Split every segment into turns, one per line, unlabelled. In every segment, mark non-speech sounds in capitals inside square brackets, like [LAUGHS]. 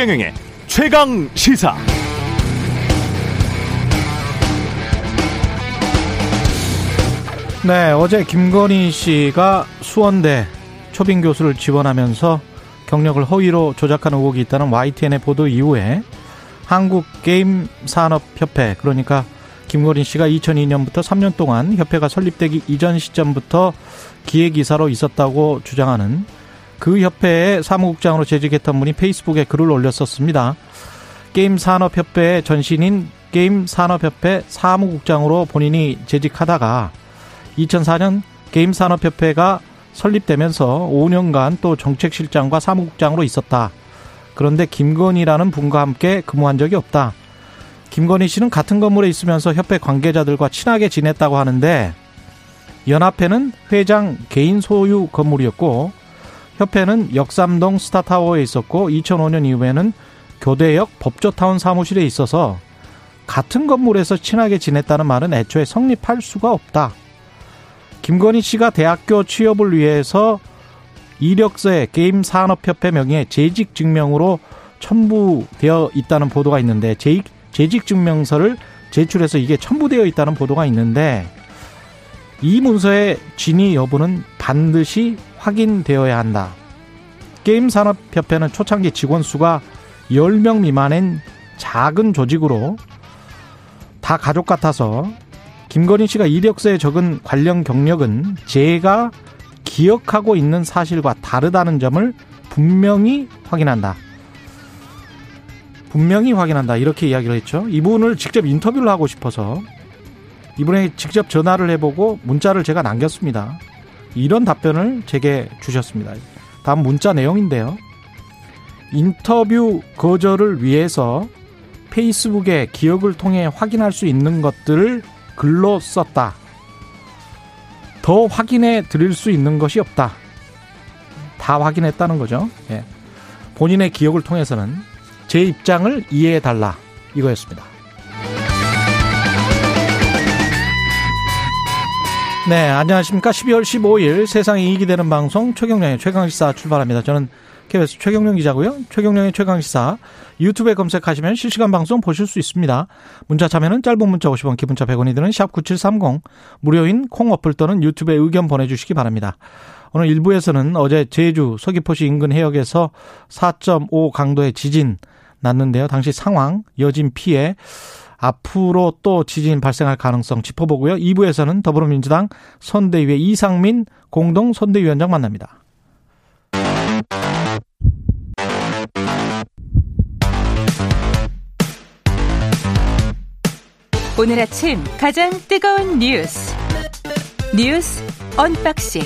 최경영의 최강 시사.
네, 어제 김건희 씨가 수원대 초빙 교수를 지원하면서 경력을 허위로 조작한 의혹이 있다는 YTN의 보도 이후에 한국 게임 산업 협회 그러니까 김건희 씨가 2002년부터 3년 동안 협회가 설립되기 이전 시점부터 기획이사로 있었다고 주장하는 그 협회의 사무국장으로 재직했던 분이 페이스북에 글을 올렸었습니다. 게임산업협회의 전신인 게임산업협회 사무국장으로 본인이 재직하다가 2004년 게임산업협회가 설립되면서 5년간 또 정책실장과 사무국장으로 있었다. 그런데 김건희라는 분과 함께 근무한 적이 없다. 김건희 씨는 같은 건물에 있으면서 협회 관계자들과 친하게 지냈다고 하는데 연합회는 회장 개인 소유 건물이었고 협회는 역삼동 스타타워에 있었고 2005년 이후에는 교대역 법조타운 사무실에 있어서 같은 건물에서 친하게 지냈다는 말은 애초에 성립할 수가 없다. 김건희 씨가 대학교 취업을 위해서 이력서에 게임 산업협회 명의의 재직 증명으로 첨부되어 있다는 보도가 있는데 재직 증명서를 제출해서 이게 첨부되어 있다는 보도가 있는데 이 문서의 진위 여부는 반드시 확인되어야 한다. 게임산업협회는 초창기 직원 수가 10명 미만인 작은 조직으로 다 가족 같아서 김건희 씨가 이력서에 적은 관련 경력은 제가 기억하고 있는 사실과 다르다는 점을 분명히 확인한다. 분명히 확인한다. 이렇게 이야기를 했죠. 이분을 직접 인터뷰를 하고 싶어서 이분에 직접 전화를 해보고 문자를 제가 남겼습니다. 이런 답변을 제게 주셨습니다. 다음 문자 내용인데요. 인터뷰 거절을 위해서 페이스북에 기억을 통해 확인할 수 있는 것들을 글로 썼다. 더 확인해 드릴 수 있는 것이 없다. 다 확인했다는 거죠. 예. 본인의 기억을 통해서는 제 입장을 이해해 달라. 이거였습니다. 네, 안녕하십니까. 12월 15일 세상에 이익이 되는 방송 최경령의 최강시사 출발합니다. 저는 KBS 최경령 기자고요. 최경령의 최강시사 유튜브에 검색하시면 실시간 방송 보실 수 있습니다. 문자 참여는 짧은 문자 50원, 기본자 100원이 드는 샵 9730 무료인 콩 어플 또는 유튜브에 의견 보내주시기 바랍니다. 오늘 1부에서는 어제 제주 서귀포시 인근 해역에서 4.5 강도의 지진 났는데요. 당시 상황, 여진 피해, 앞으로 또 지진 발생할 가능성 짚어보고요. 2부에서는 더불어민주당 선대위의 이상민 공동 선대위원장 만납니다.
오늘 아침 가장 뜨거운 뉴스 뉴스 언박싱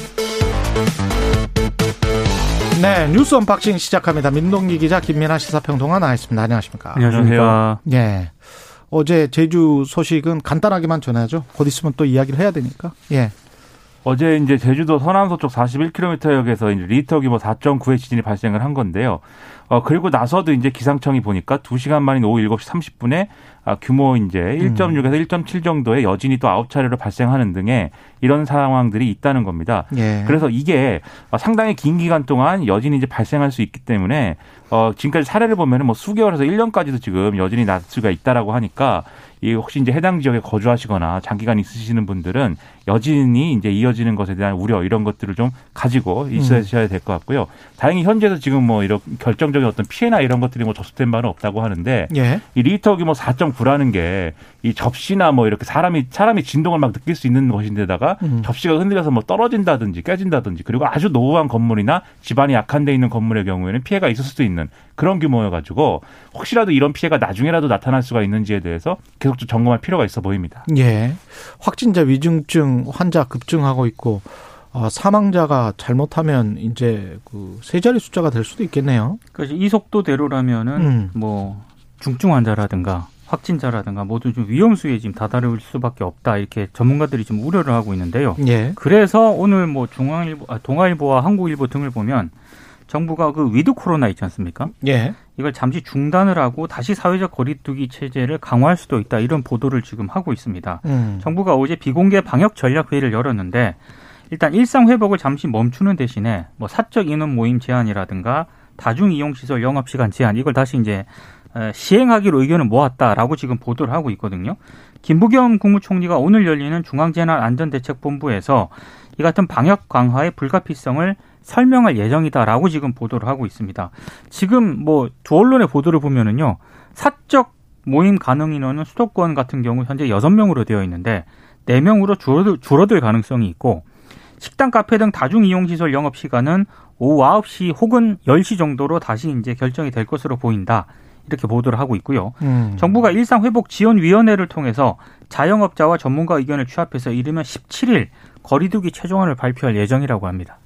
네 뉴스 언박싱 시작합니다. 민동기 기자 김민아 시사평론가 나와있습니다. 안녕하십니까?
안녕하십니까?
예. 어제 제주 소식은 간단하게만 전하죠. 곧 있으면 또 이야기를 해야 되니까. 예.
어제 이제 제주도 서남서쪽 41km 해역에서 이제 리터 규모 4.9의 지진이 발생을 한 건데요. 어, 그리고 나서도 이제 기상청이 보니까 2시간 만인 오후 7시 30분에 아, 규모 이제 1.6에서 음. 1.7 정도의 여진이 또 아홉 차례로 발생하는 등의 이런 상황들이 있다는 겁니다. 예. 그래서 이게 상당히 긴 기간 동안 여진이 이제 발생할 수 있기 때문에 어, 지금까지 사례를 보면은 뭐 수개월에서 1년까지도 지금 여진이 날 수가 있다라고 하니까 이 혹시 이제 해당 지역에 거주하시거나 장기간 있으시는 분들은 여진이 이제 이어지는 것에 대한 우려 이런 것들을 좀 가지고 있으셔야 될 것 같고요. 다행히 현재도 지금 뭐 이런 결정적인 어떤 피해나 이런 것들이 뭐 접수된 바는 없다고 하는데 예. 이 리터 규모 4.9라는 게 이 접시나 뭐 이렇게 사람이 사람이 진동을 막 느낄 수 있는 것인데다가 음. 접시가 흔들려서 뭐 떨어진다든지 깨진다든지 그리고 아주 노후한 건물이나 집안이 약한 데 있는 건물의 경우에는 피해가 있을 수도 있는 그런 규모여가지고 혹시라도 이런 피해가 나중에라도 나타날 수가 있는지에 대해서 계속 좀 점검할 필요가 있어 보입니다.
예. 확진자 위중증 환자 급증하고 있고 어, 사망자가 잘못하면 이제 그 세 자리 숫자가 될 수도 있겠네요.
그래서 이 속도대로라면은 음. 뭐 중증 환자라든가 확진자라든가 모두 좀 위험 수위에 지금 다다를 수밖에 없다 이렇게 전문가들이 좀 우려를 하고 있는데요. 예. 그래서 오늘 뭐 중앙일보, 아, 동아일보와 한국일보 등을 보면 정부가 그 위드 코로나 있지 않습니까? 예. 이걸 잠시 중단을 하고 다시 사회적 거리두기 체제를 강화할 수도 있다 이런 보도를 지금 하고 있습니다. 음. 정부가 어제 비공개 방역 전략 회의를 열었는데 일단 일상 회복을 잠시 멈추는 대신에 뭐 사적 인원 모임 제한이라든가 다중 이용 시설 영업 시간 제한 이걸 다시 이제 시행하기로 의견을 모았다라고 지금 보도를 하고 있거든요. 김부겸 국무총리가 오늘 열리는 중앙재난안전대책본부에서 이 같은 방역 강화의 불가피성을 설명할 예정이다라고 지금 보도를 하고 있습니다. 지금 뭐 두 언론의 보도를 보면은요. 사적 모임 가능 인원은 수도권 같은 경우 현재 여섯 명으로 되어 있는데 네명으로 줄어들, 줄어들 가능성이 있고 식당, 카페 등 다중 이용 시설 영업 시간은 오후 9시 혹은 10시 정도로 다시 이제 결정이 될 것으로 보인다. 이렇게 보도를 하고 있고요. 음. 정부가 일상회복지원위원회를 통해서 자영업자와 전문가 의견을 취합해서 이르면 17일 거리두기 최종안을 발표할 예정이라고 합니다.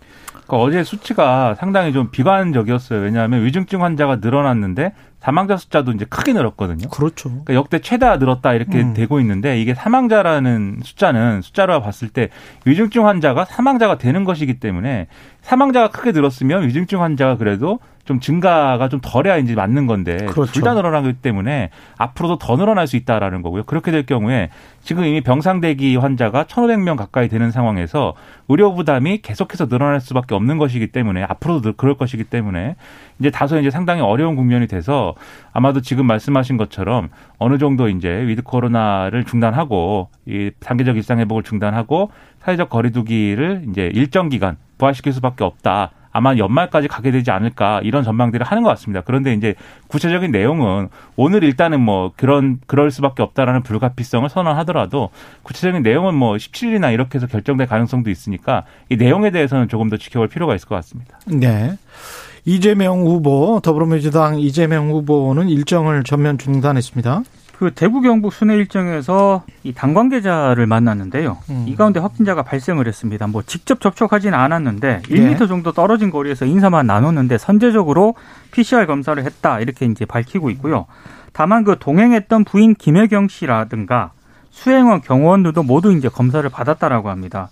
그러니까 어제 수치가 상당히 좀 비관적이었어요. 왜냐하면 위중증 환자가 늘어났는데 사망자 숫자도 이제 크게 늘었거든요.
그렇죠.
그러니까 역대 최다 늘었다 이렇게 음. 되고 있는데 이게 사망자라는 숫자는 숫자로 봤을 때 위중증 환자가 사망자가 되는 것이기 때문에 사망자가 크게 늘었으면 위중증 환자가 그래도 좀 증가가 좀 덜해야 이제 맞는 건데 그렇죠. 둘다 늘어나기 때문에 앞으로도 더 늘어날 수 있다라는 거고요. 그렇게 될 경우에 지금 이미 병상 대기 환자가 1,500명 가까이 되는 상황에서 의료 부담이 계속해서 늘어날 수밖에 없는 것이기 때문에 앞으로도 그럴 것이기 때문에 이제 다소 이제 상당히 어려운 국면이 돼서 아마도 지금 말씀하신 것처럼 어느 정도 이제 위드 코로나를 중단하고 이 단계적 일상 회복을 중단하고 사회적 거리두기를 이제 일정 기간 부활시킬 수밖에 없다. 아마 연말까지 가게 되지 않을까 이런 전망들을 하는 것 같습니다. 그런데 이제 구체적인 내용은 오늘 일단은 뭐 그런 그럴 수밖에 없다라는 불가피성을 선언하더라도 구체적인 내용은 뭐 17일이나 이렇게 해서 결정될 가능성도 있으니까 이 내용에 대해서는 조금 더 지켜볼 필요가 있을 것 같습니다.
네. 이재명 후보 더불어민주당 이재명 후보는 일정을 전면 중단했습니다.
그 대구 경북 순회 일정에서 이 당 관계자를 만났는데요. 음. 이 가운데 확진자가 발생을 했습니다. 뭐 직접 접촉하지는 않았는데 네. 1m 정도 떨어진 거리에서 인사만 나눴는데 선제적으로 PCR 검사를 했다 이렇게 이제 밝히고 있고요. 다만 그 동행했던 부인 김혜경 씨라든가 수행원 경호원들도 모두 이제 검사를 받았다라고 합니다.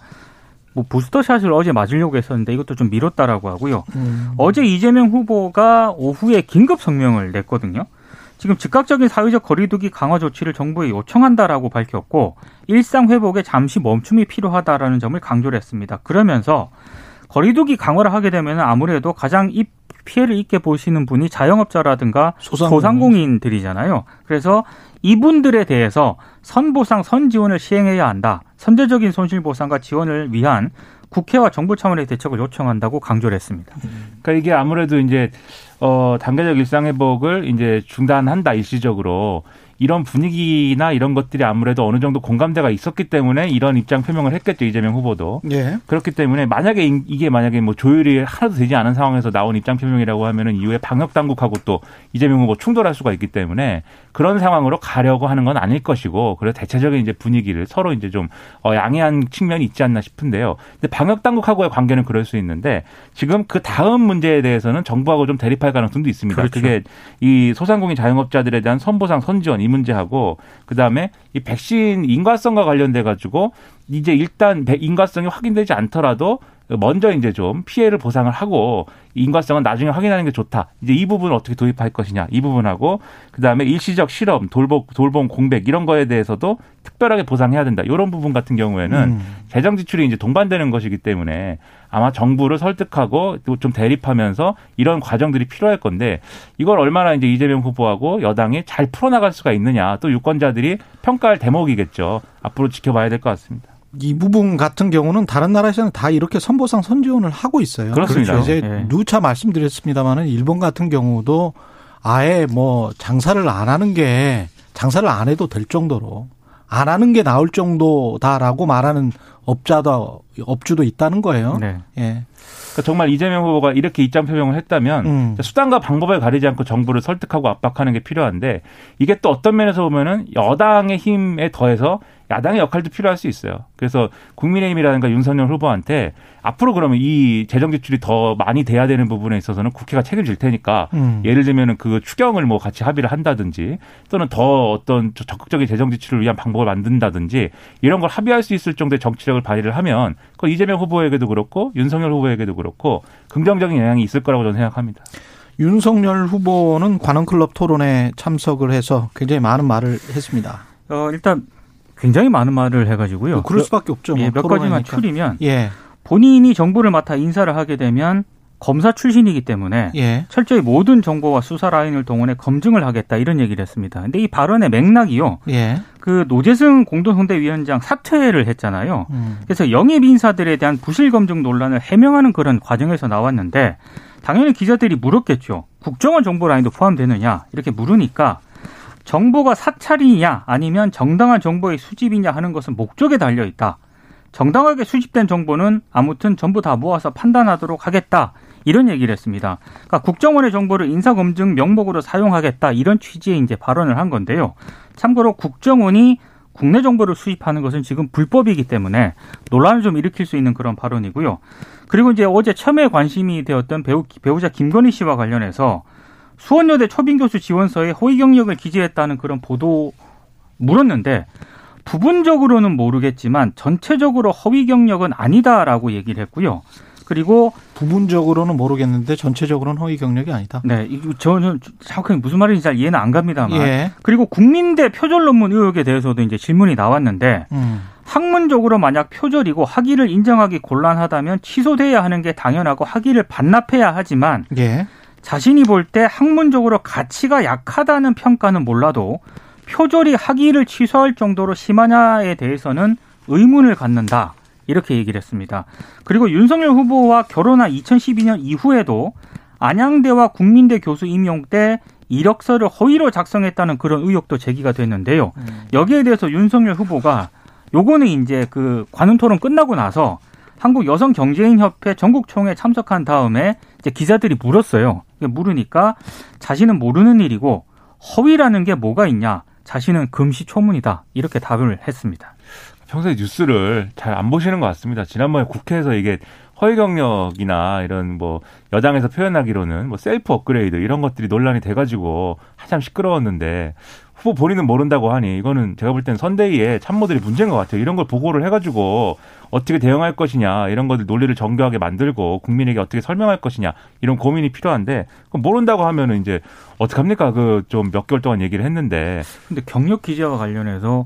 뭐 부스터샷을 어제 맞으려고 했었는데 이것도 좀 미뤘다라고 하고요. 음. 어제 이재명 후보가 오후에 긴급 성명을 냈거든요. 지금 즉각적인 사회적 거리두기 강화 조치를 정부에 요청한다라고 밝혔고 일상 회복에 잠시 멈춤이 필요하다라는 점을 강조를 했습니다. 그러면서 거리두기 강화를 하게 되면 아무래도 가장 이 피해를 입게 보시는 분이 자영업자라든가 소상공인. 들이잖아요 그래서 이분들에 대해서 선보상 선지원을 시행해야 한다. 선제적인 손실보상과 지원을 위한 국회와 정부 차원의 대책을 요청한다고 강조를 했습니다.
그러니까 이게 아무래도 이제 어 단계적 일상 회복을 이제 중단한다 일시적으로 이런 분위기나 이런 것들이 아무래도 어느 정도 공감대가 있었기 때문에 이런 입장 표명을 했겠죠 이재명 후보도 예. 그렇기 때문에 만약에 이게 만약에 뭐 조율이 하나도 되지 않은 상황에서 나온 입장 표명이라고 하면은 이후에 방역 당국하고 또 이재명 후보 충돌할 수가 있기 때문에 그런 상황으로 가려고 하는 건 아닐 것이고 그래서 대체적인 이제 분위기를 서로 이제 좀 어, 양해한 측면이 있지 않나 싶은데요. 근데 방역 당국하고의 관계는 그럴 수 있는데 지금 그 다음 문제에 대해서는 정부하고 좀 대립할 가능성도 있습니다. 그렇죠. 그게 이 소상공인 자영업자들에 대한 선보상 선지원 이 문제하고 그다음에 이 백신 인과성과 관련돼 가지고 이제 일단 인과성이 확인되지 않더라도 먼저 이제 좀 피해를 보상을 하고 인과성은 나중에 확인하는 게 좋다. 이제 이 부분을 어떻게 도입할 것이냐 이 부분하고 그 다음에 일시적 실험, 돌봄, 돌봄 공백 이런 거에 대해서도 특별하게 보상해야 된다. 이런 부분 같은 경우에는 음. 재정 지출이 이제 동반되는 것이기 때문에 아마 정부를 설득하고 또 좀 대립하면서 이런 과정들이 필요할 건데 이걸 얼마나 이제 이재명 후보하고 여당이 잘 풀어나갈 수가 있느냐 또 유권자들이 평가할 대목이겠죠. 앞으로 지켜봐야 될 것 같습니다.
이 부분 같은 경우는 다른 나라에서는 다 이렇게 선보상 선지원을 하고 있어요.
그렇습니다.
그렇죠. 이제 네. 누차 말씀드렸습니다만은 일본 같은 경우도 아예 뭐 장사를 안 하는 게 장사를 안 해도 될 정도로 안 하는 게 나을 정도다라고 말하는 업자도 업주도 있다는 거예요. 네. 예.
그러니까 정말 이재명 후보가 이렇게 입장 표명을 했다면 음. 수단과 방법을 가리지 않고 정부를 설득하고 압박하는 게 필요한데 이게 또 어떤 면에서 보면은 여당의 힘에 더해서 야당의 역할도 필요할 수 있어요. 그래서 국민의힘이라든가 윤석열 후보한테 앞으로 그러면 이 재정 지출이 더 많이 돼야 되는 부분에 있어서는 국회가 책임질 테니까 음. 예를 들면은 그 추경을 뭐 같이 합의를 한다든지 또는 더 어떤 적극적인 재정 지출을 위한 방법을 만든다든지 이런 걸 합의할 수 있을 정도의 정치력 을 발휘를 하면 그 이재명 후보에게도 그렇고 윤석열 후보에게도 그렇고 긍정적인 영향이 있을 거라고 저는 생각합니다.
윤석열 후보는 관원클럽 토론에 참석을 해서 굉장히 많은 말을 했습니다.
어, 일단 굉장히 많은 말을 해가지고요.
뭐 그럴 수밖에 없죠.
뭐 예, 몇 가지만 추리면 예. 본인이 정부를 맡아 인사를 하게 되면 검사 출신이기 때문에 예. 철저히 모든 정보와 수사 라인을 동원해 검증을 하겠다 이런 얘기를 했습니다. 근데 이 발언의 맥락이요. 예. 그 노재승 공동선대위원장 사퇴를 했잖아요. 음. 그래서 영입 인사들에 대한 부실 검증 논란을 해명하는 그런 과정에서 나왔는데 당연히 기자들이 물었겠죠. 국정원 정보 라인도 포함되느냐 이렇게 물으니까 정보가 사찰이냐 아니면 정당한 정보의 수집이냐 하는 것은 목적에 달려 있다. 정당하게 수집된 정보는 아무튼 전부 다 모아서 판단하도록 하겠다. 이런 얘기를 했습니다. 그러니까 국정원의 정보를 인사검증 명목으로 사용하겠다. 이런 취지의 이제 발언을 한 건데요. 참고로 국정원이 국내 정보를 수집하는 것은 지금 불법이기 때문에 논란을 좀 일으킬 수 있는 그런 발언이고요. 그리고 이제 어제 처음에 관심이 되었던 배우, 배우자 김건희 씨와 관련해서 수원여대 초빙 교수 지원서에 허위 경력을 기재했다는 그런 보도 물었는데 부분적으로는 모르겠지만 전체적으로 허위 경력은 아니다라고 얘기를 했고요. 그리고
부분적으로는 모르겠는데 전체적으로는 허위 경력이 아니다.
네, 이거 저는 정확하게 무슨 말인지 잘 이해는 안 갑니다만. 예. 그리고 국민대 표절 논문 의혹에 대해서도 이제 질문이 나왔는데 음. 학문적으로 만약 표절이고 학위를 인정하기 곤란하다면 취소돼야 하는 게 당연하고 학위를 반납해야 하지만 예. 자신이 볼 때 학문적으로 가치가 약하다는 평가는 몰라도 표절이 학위를 취소할 정도로 심하냐에 대해서는 의문을 갖는다. 이렇게 얘기를 했습니다. 그리고 윤석열 후보와 결혼한 2012년 이후에도 안양대와 국민대 교수 임용 때 이력서를 허위로 작성했다는 그런 의혹도 제기가 됐는데요. 음. 여기에 대해서 윤석열 후보가 요거는 이제 그 관훈 토론 끝나고 나서 한국 여성 경제인 협회 전국 총회 참석한 다음에 이제 기자들이 물었어요. 물으니까 자신은 모르는 일이고 허위라는 게 뭐가 있냐? 자신은 금시초문이다. 이렇게 답을 했습니다.
평소에 뉴스를 잘 안 보시는 것 같습니다. 지난번에 국회에서 이게 허위 경력이나 이런 뭐 여당에서 표현하기로는 뭐 셀프 업그레이드 이런 것들이 논란이 돼가지고 한참 시끄러웠는데 후보 본인은 모른다고 하니 이거는 제가 볼 때는 선대위에 참모들이 문제인 것 같아요. 이런 걸 보고를 해가지고 어떻게 대응할 것이냐 이런 것들 논리를 정교하게 만들고 국민에게 어떻게 설명할 것이냐 이런 고민이 필요한데 모른다고 하면은 이제 어떡합니까? 그 좀 몇 개월 동안 얘기를 했는데
근데 경력 기자와 관련해서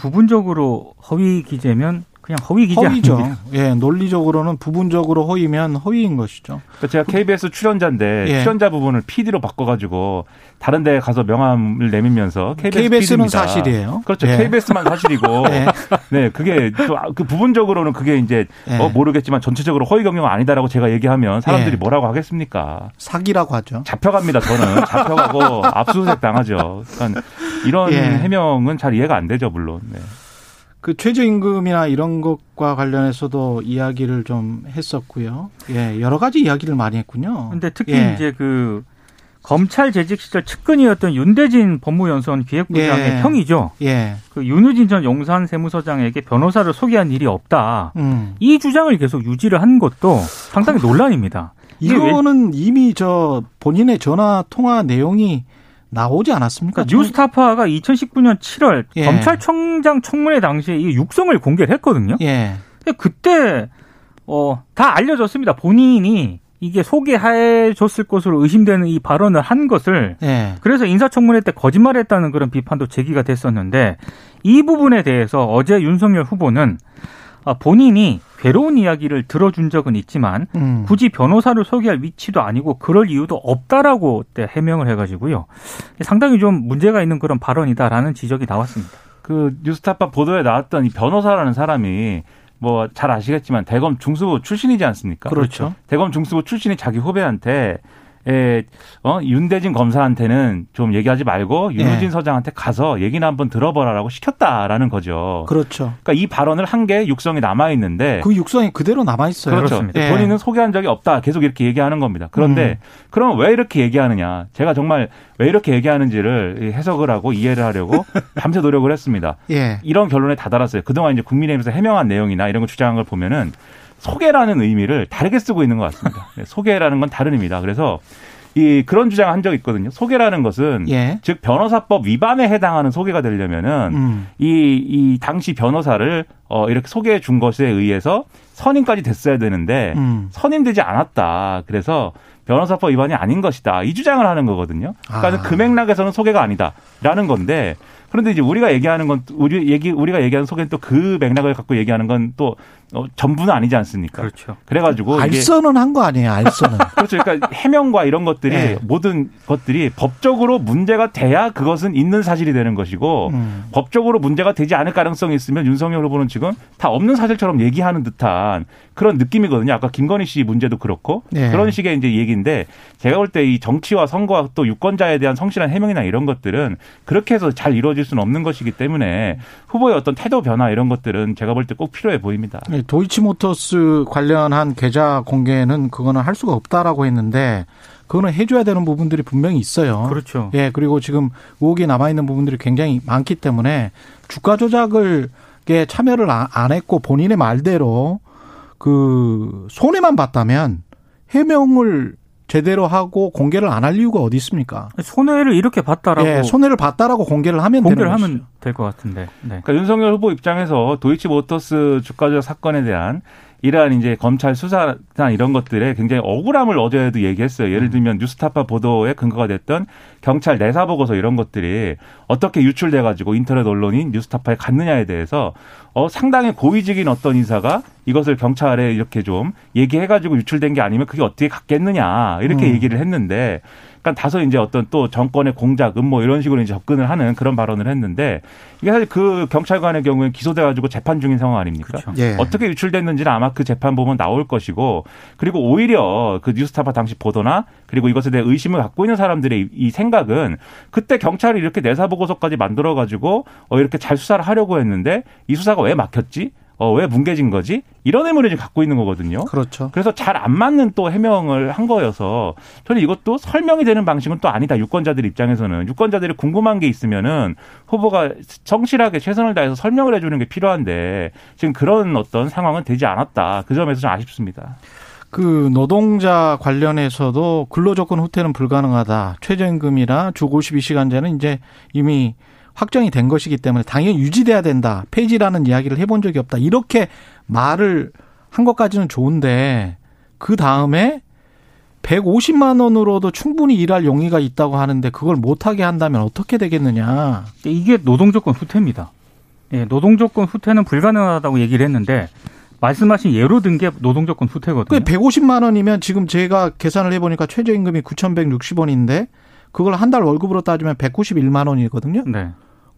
부분적으로 허위 기재면 그냥 허위 기재
허위죠. 예, 논리적으로는 부분적으로 허위면 허위인 것이죠.
그러니까 제가 KBS 출연자인데 예. 출연자 부분을 PD로 바꿔가지고 다른 데 가서 명함을 내밀면서 KBS
KBS는 PD입니다. 사실이에요.
그렇죠. 예. KBS만 사실이고 [LAUGHS] 예. 네 그게 그 부분적으로는 그게 이제 예. 어, 모르겠지만 전체적으로 허위 경영은 아니다라고 제가 얘기하면 사람들이 예. 뭐라고 하겠습니까?
사기라고 하죠.
잡혀갑니다. 저는 잡혀가고 [LAUGHS] 압수수색 당하죠. 그러니까 이런 예. 해명은 잘 이해가 안 되죠, 물론. 네.
그 최저임금이나 이런 것과 관련해서도 이야기를 좀 했었고요. 예, 여러 가지 이야기를 많이 했군요.
근데 특히 예. 이제 그 검찰 재직 시절 측근이었던 윤대진 법무연수원 기획부장의 예. 형이죠. 예. 그 윤우진 전 용산 세무서장에게 변호사를 소개한 일이 없다. 음. 이 주장을 계속 유지를 한 것도 상당히 논란입니다.
이거는 이미 저 본인의 전화 통화 내용이 나오지 않았습니까?
그러니까 뉴스타파가 2019년 7월 예. 검찰청장 청문회 당시에 이 육성을 공개를 했거든요. 예. 근데 그때 어, 다 알려졌습니다. 본인이 이게 소개해 줬을 것으로 의심되는 이 발언을 한 것을 예. 그래서 인사청문회 때 거짓말했다는 그런 비판도 제기가 됐었는데 이 부분에 대해서 어제 윤석열 후보는 아, 본인이 괴로운 이야기를 들어준 적은 있지만 음. 굳이 변호사를 소개할 위치도 아니고 그럴 이유도 없다라고 때 해명을 해가지고요. 상당히 좀 문제가 있는 그런 발언이다라는 지적이 나왔습니다.
그 뉴스타파 보도에 나왔던 이 변호사라는 사람이 뭐 잘 아시겠지만 대검 중수부 출신이지 않습니까?
그렇죠.
대검 중수부 출신이 자기 후배한테 에, 어, 윤대진 검사한테는 좀 얘기하지 말고 윤우진 네. 서장한테 가서 얘기나 한번 들어보라라고 시켰다라는 거죠.
그렇죠.
그러니까 이 발언을 한 게 육성이 남아 있는데
그 육성이 그대로 남아 있어요.
그렇죠. 네. 본인은 소개한 적이 없다. 계속 이렇게 얘기하는 겁니다. 그런데 음. 그럼 왜 이렇게 얘기하느냐? 제가 정말 왜 이렇게 얘기하는지를 해석을 하고 이해를 하려고 [LAUGHS] 밤새 노력을 했습니다. 예. 이런 결론에 다다랐어요. 그동안 이제 국민의힘에서 해명한 내용이나 이런 거 주장한 걸 보면은 소개라는 의미를 다르게 쓰고 있는 것 같습니다. 네, 소개라는 건 다른 의미다. 그래서 이 그런 주장을 한 적이 있거든요. 소개라는 것은 예. 즉 변호사법 위반에 해당하는 소개가 되려면은 음. 이, 이 당시 변호사를 어 이렇게 소개해 준 것에 의해서 선임까지 됐어야 되는데 음. 선임되지 않았다. 그래서 변호사법 위반이 아닌 것이다. 이 주장을 하는 거거든요. 그러니까 아. 그 맥락에서는 소개가 아니다라는 건데 그런데 이제 우리가 얘기하는 건 우리 얘기 우리가 얘기하는 소개는 또 그 맥락을 갖고 얘기하는 건 또 어, 전부는 아니지 않습니까?
그렇죠.
그래가지고
알선은 한 거 아니에요, 알선은. [LAUGHS]
그렇죠. 그러니까 해명과 이런 것들이 네. 모든 것들이 법적으로 문제가 돼야 그것은 있는 사실이 되는 것이고 음. 법적으로 문제가 되지 않을 가능성이 있으면 윤석열 후보는 지금 다 없는 사실처럼 얘기하는 듯한 그런 느낌이거든요. 아까 김건희 씨 문제도 그렇고 네. 그런 식의 이제 얘기인데 제가 볼 때 이 정치와 선거와 또 유권자에 대한 성실한 해명이나 이런 것들은 그렇게 해서 잘 이루어질 수는 없는 것이기 때문에 후보의 어떤 태도 변화 이런 것들은 제가 볼 때 꼭 필요해 보입니다.
네, 도이치모터스 관련한 계좌 공개는 그거는 할 수가 없다라고 했는데 그거는 해줘야 되는 부분들이 분명히 있어요.
그렇죠.
예, 그리고 지금 의혹이 남아있는 부분들이 굉장히 많기 때문에 주가 조작을 게 참여를 안 했고 본인의 말대로 그 손해만 봤다면 해명을 제대로 하고 공개를 안 할 이유가 어디 있습니까?
손해를 이렇게 봤다라고
예, 손해를 봤다라고 공개를 하면
공개를 하면 될 것 같은데.
네. 그러니까 윤석열 후보 입장에서 도이치모터스 주가조작 사건에 대한 이러한 이제 검찰 수사나 이런 것들에 굉장히 억울함을 어제도 얘기했어요. 예를 음. 들면 뉴스타파 보도에 근거가 됐던 경찰 내사 보고서 이런 것들이 어떻게 유출돼 가지고 인터넷 언론인 뉴스타파에 갔느냐에 대해서 어 상당히 고위직인 어떤 인사가 이것을 경찰에 이렇게 좀 얘기해 가지고 유출된 게 아니면 그게 어떻게 갔겠느냐 이렇게 음. 얘기를 했는데 그러니까 다소 이제 어떤 또 정권의 공작, 음모 이런 식으로 이제 접근을 하는 그런 발언을 했는데 이게 사실 그 경찰관의 경우에 기소돼 가지고 재판 중인 상황 아닙니까? 그렇죠. 예. 어떻게 유출됐는지는 아마 그 재판 보면 나올 것이고 그리고 오히려 그 뉴스타파 당시 보도나 그리고 이것에 대해 의심을 갖고 있는 사람들의 이 생각은 그때 경찰이 이렇게 내사 보고서까지 만들어 가지고 어 이렇게 잘 수사를 하려고 했는데 이 수사가 왜 막혔지? 어, 왜 뭉개진 거지? 이런 의문을 지금 갖고 있는 거거든요.
그렇죠.
그래서 잘 안 맞는 또 해명을 한 거여서 저는 이것도 설명이 되는 방식은 또 아니다. 유권자들 입장에서는 유권자들이 궁금한 게 있으면은 후보가 성실하게 최선을 다해서 설명을 해주는 게 필요한데 지금 그런 어떤 상황은 되지 않았다. 그 점에서 좀 아쉽습니다.
그 노동자 관련해서도 근로조건 후퇴는 불가능하다. 최저임금이나 주 52시간제는 이제 이미 확정이 된 것이기 때문에 당연히 유지돼야 된다. 폐지라는 이야기를 해본 적이 없다. 이렇게 말을 한 것까지는 좋은데 그 다음에 150만 원으로도 충분히 일할 용의가 있다고 하는데 그걸 못하게 한다면 어떻게 되겠느냐.
이게 노동조건 후퇴입니다. 예, 노동조건 후퇴는 불가능하다고 얘기를 했는데 말씀하신 예로 든 게 노동조건 후퇴거든요.
150만 원이면 지금 제가 계산을 해보니까 최저임금이 9,160원인데 그걸 한 달 월급으로 따지면 191만 원이거든요. 네.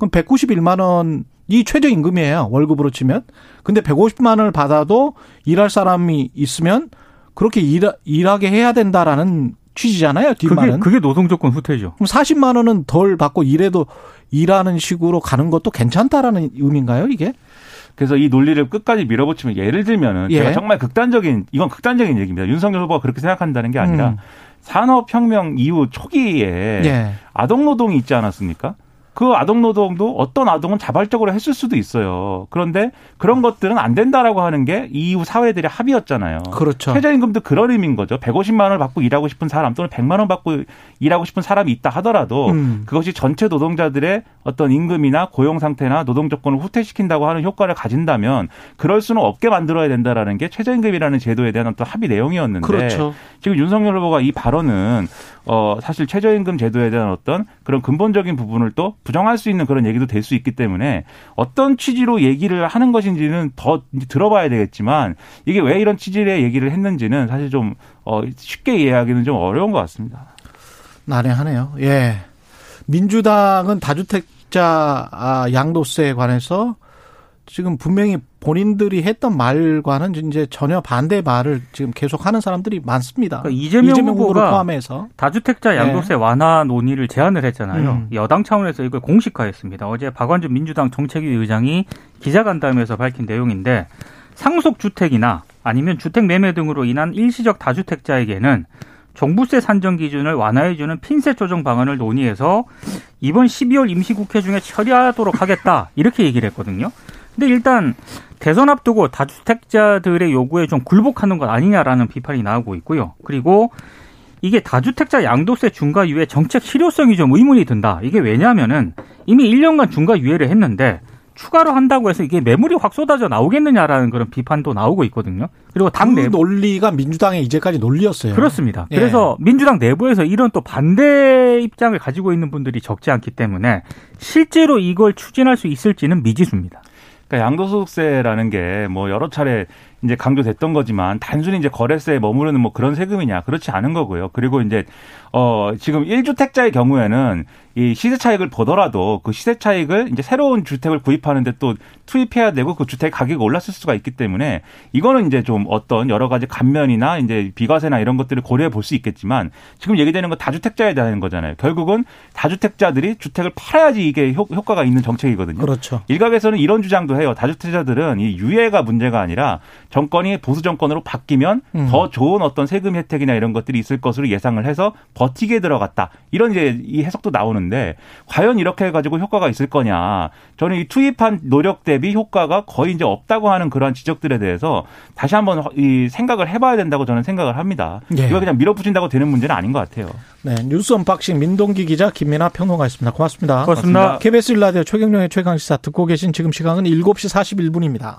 그럼 191만 원이 최저 임금이에요. 월급으로 치면. 근데 150만 원을 받아도 일할 사람이 있으면 그렇게 일, 일하게 해야 된다라는 취지잖아요. 뒷말은.
그게, 그게 노동조건 후퇴죠.
그럼 40만 원은 덜 받고 일해도 일하는 식으로 가는 것도 괜찮다라는 의미인가요, 이게?
그래서 이 논리를 끝까지 밀어붙이면 예를 들면은 예. 제가 정말 극단적인 이건 극단적인 얘기입니다. 윤석열 후보가 그렇게 생각한다는 게 아니라 음. 산업혁명 이후 초기에 예. 아동노동이 있지 않았습니까? 그 아동 노동도 어떤 아동은 자발적으로 했을 수도 있어요. 그런데 그런 것들은 안 된다라고 하는 게 이후 사회들의 합의였잖아요.
그렇죠.
최저임금도 그런 의미인 거죠. 150만 원을 받고 일하고 싶은 사람 또는 100만 원 받고 일하고 싶은 사람이 있다 하더라도 음. 그것이 전체 노동자들의 어떤 임금이나 고용 상태나 노동 조건을 후퇴시킨다고 하는 효과를 가진다면 그럴 수는 없게 만들어야 된다라는 게 최저임금이라는 제도에 대한 어떤 합의 내용이었는데
그렇죠.
지금 윤석열 후보가 이 발언은 어 사실 최저임금 제도에 대한 어떤 그런 근본적인 부분을 또 부정할 수 있는 그런 얘기도 될 수 있기 때문에 어떤 취지로 얘기를 하는 것인지는 더 들어봐야 되겠지만 이게 왜 이런 취지의 얘기를 했는지는 사실 좀 어, 쉽게 이해하기는 좀 어려운 것 같습니다.
난해하네요. 예. 민주당은 다주택자 아, 양도세에 관해서 지금 분명히 본인들이 했던 말과는 이제 전혀 반대 말을 지금 계속 하는 사람들이 많습니다.
그러니까 이재명, 이재명 후보가 포함해서 다주택자 네. 양도세 네. 완화 논의를 제안을 했잖아요. 음. 여당 차원에서 이걸 공식화했습니다. 어제 박완준 민주당 정책위 의장이 기자간담회에서 밝힌 내용인데 상속 주택이나 아니면 주택 매매 등으로 인한 일시적 다주택자에게는 종부세 산정 기준을 완화해주는 핀셋 조정 방안을 논의해서 이번 12월 임시국회 중에 처리하도록 하겠다 이렇게 얘기를 했거든요. 근데 일단 대선 앞두고 다주택자들의 요구에 좀 굴복하는 것 아니냐라는 비판이 나오고 있고요. 그리고 이게 다주택자 양도세 중과 유예 정책 실효성이 좀 의문이 든다. 이게 왜냐하면은 이미 1년간 중과 유예를 했는데 추가로 한다고 해서 이게 매물이 확 쏟아져 나오겠느냐라는 그런 비판도 나오고 있거든요.
그리고 당 그 내부 논리가 민주당의 이제까지 논리였어요.
그렇습니다. 예. 그래서 민주당 내부에서 이런 또 반대 입장을 가지고 있는 분들이 적지 않기 때문에 실제로 이걸 추진할 수 있을지는 미지수입니다.
그러니까 양도소득세라는 게 뭐 여러 차례 이제 강조됐던 거지만 단순히 이제 거래세에 머무르는 뭐 그런 세금이냐 그렇지 않은 거고요. 그리고 이제 어 지금 1주택자의 경우에는 이 시세 차익을 보더라도 그 시세 차익을 이제 새로운 주택을 구입하는데 또 투입해야 되고 그 주택 가격이 올랐을 수가 있기 때문에 이거는 이제 좀 어떤 여러 가지 감면이나 이제 비과세나 이런 것들을 고려해 볼 수 있겠지만 지금 얘기되는 건 다주택자에 대한 거잖아요. 결국은 다주택자들이 주택을 팔아야지 이게 효, 과가 있는 정책이거든요.
그렇죠.
일각에서는 이런 주장도 해요. 다주택자들은 이 유예가 문제가 아니라 정권이 보수 정권으로 바뀌면 음. 더 좋은 어떤 세금 혜택이나 이런 것들이 있을 것으로 예상을 해서 버티게 들어갔다. 이런 이제 이 해석도 나오는데 과연 이렇게 해가지고 효과가 있을 거냐. 저는 이 투입한 노력 대비 효과가 거의 이제 없다고 하는 그러한 지적들에 대해서 다시 한번 이 생각을 해봐야 된다고 저는 생각을 합니다. 예. 이거 그냥 밀어붙인다고 되는 문제는 아닌 것 같아요.
네, 뉴스 언박싱 민동기 기자 김민아 평론가였습니다. 고맙습니다.
고맙습니다.
KBS 1라디오 최경영의 최강시사 듣고 계신 지금 시간은 7시 41분입니다.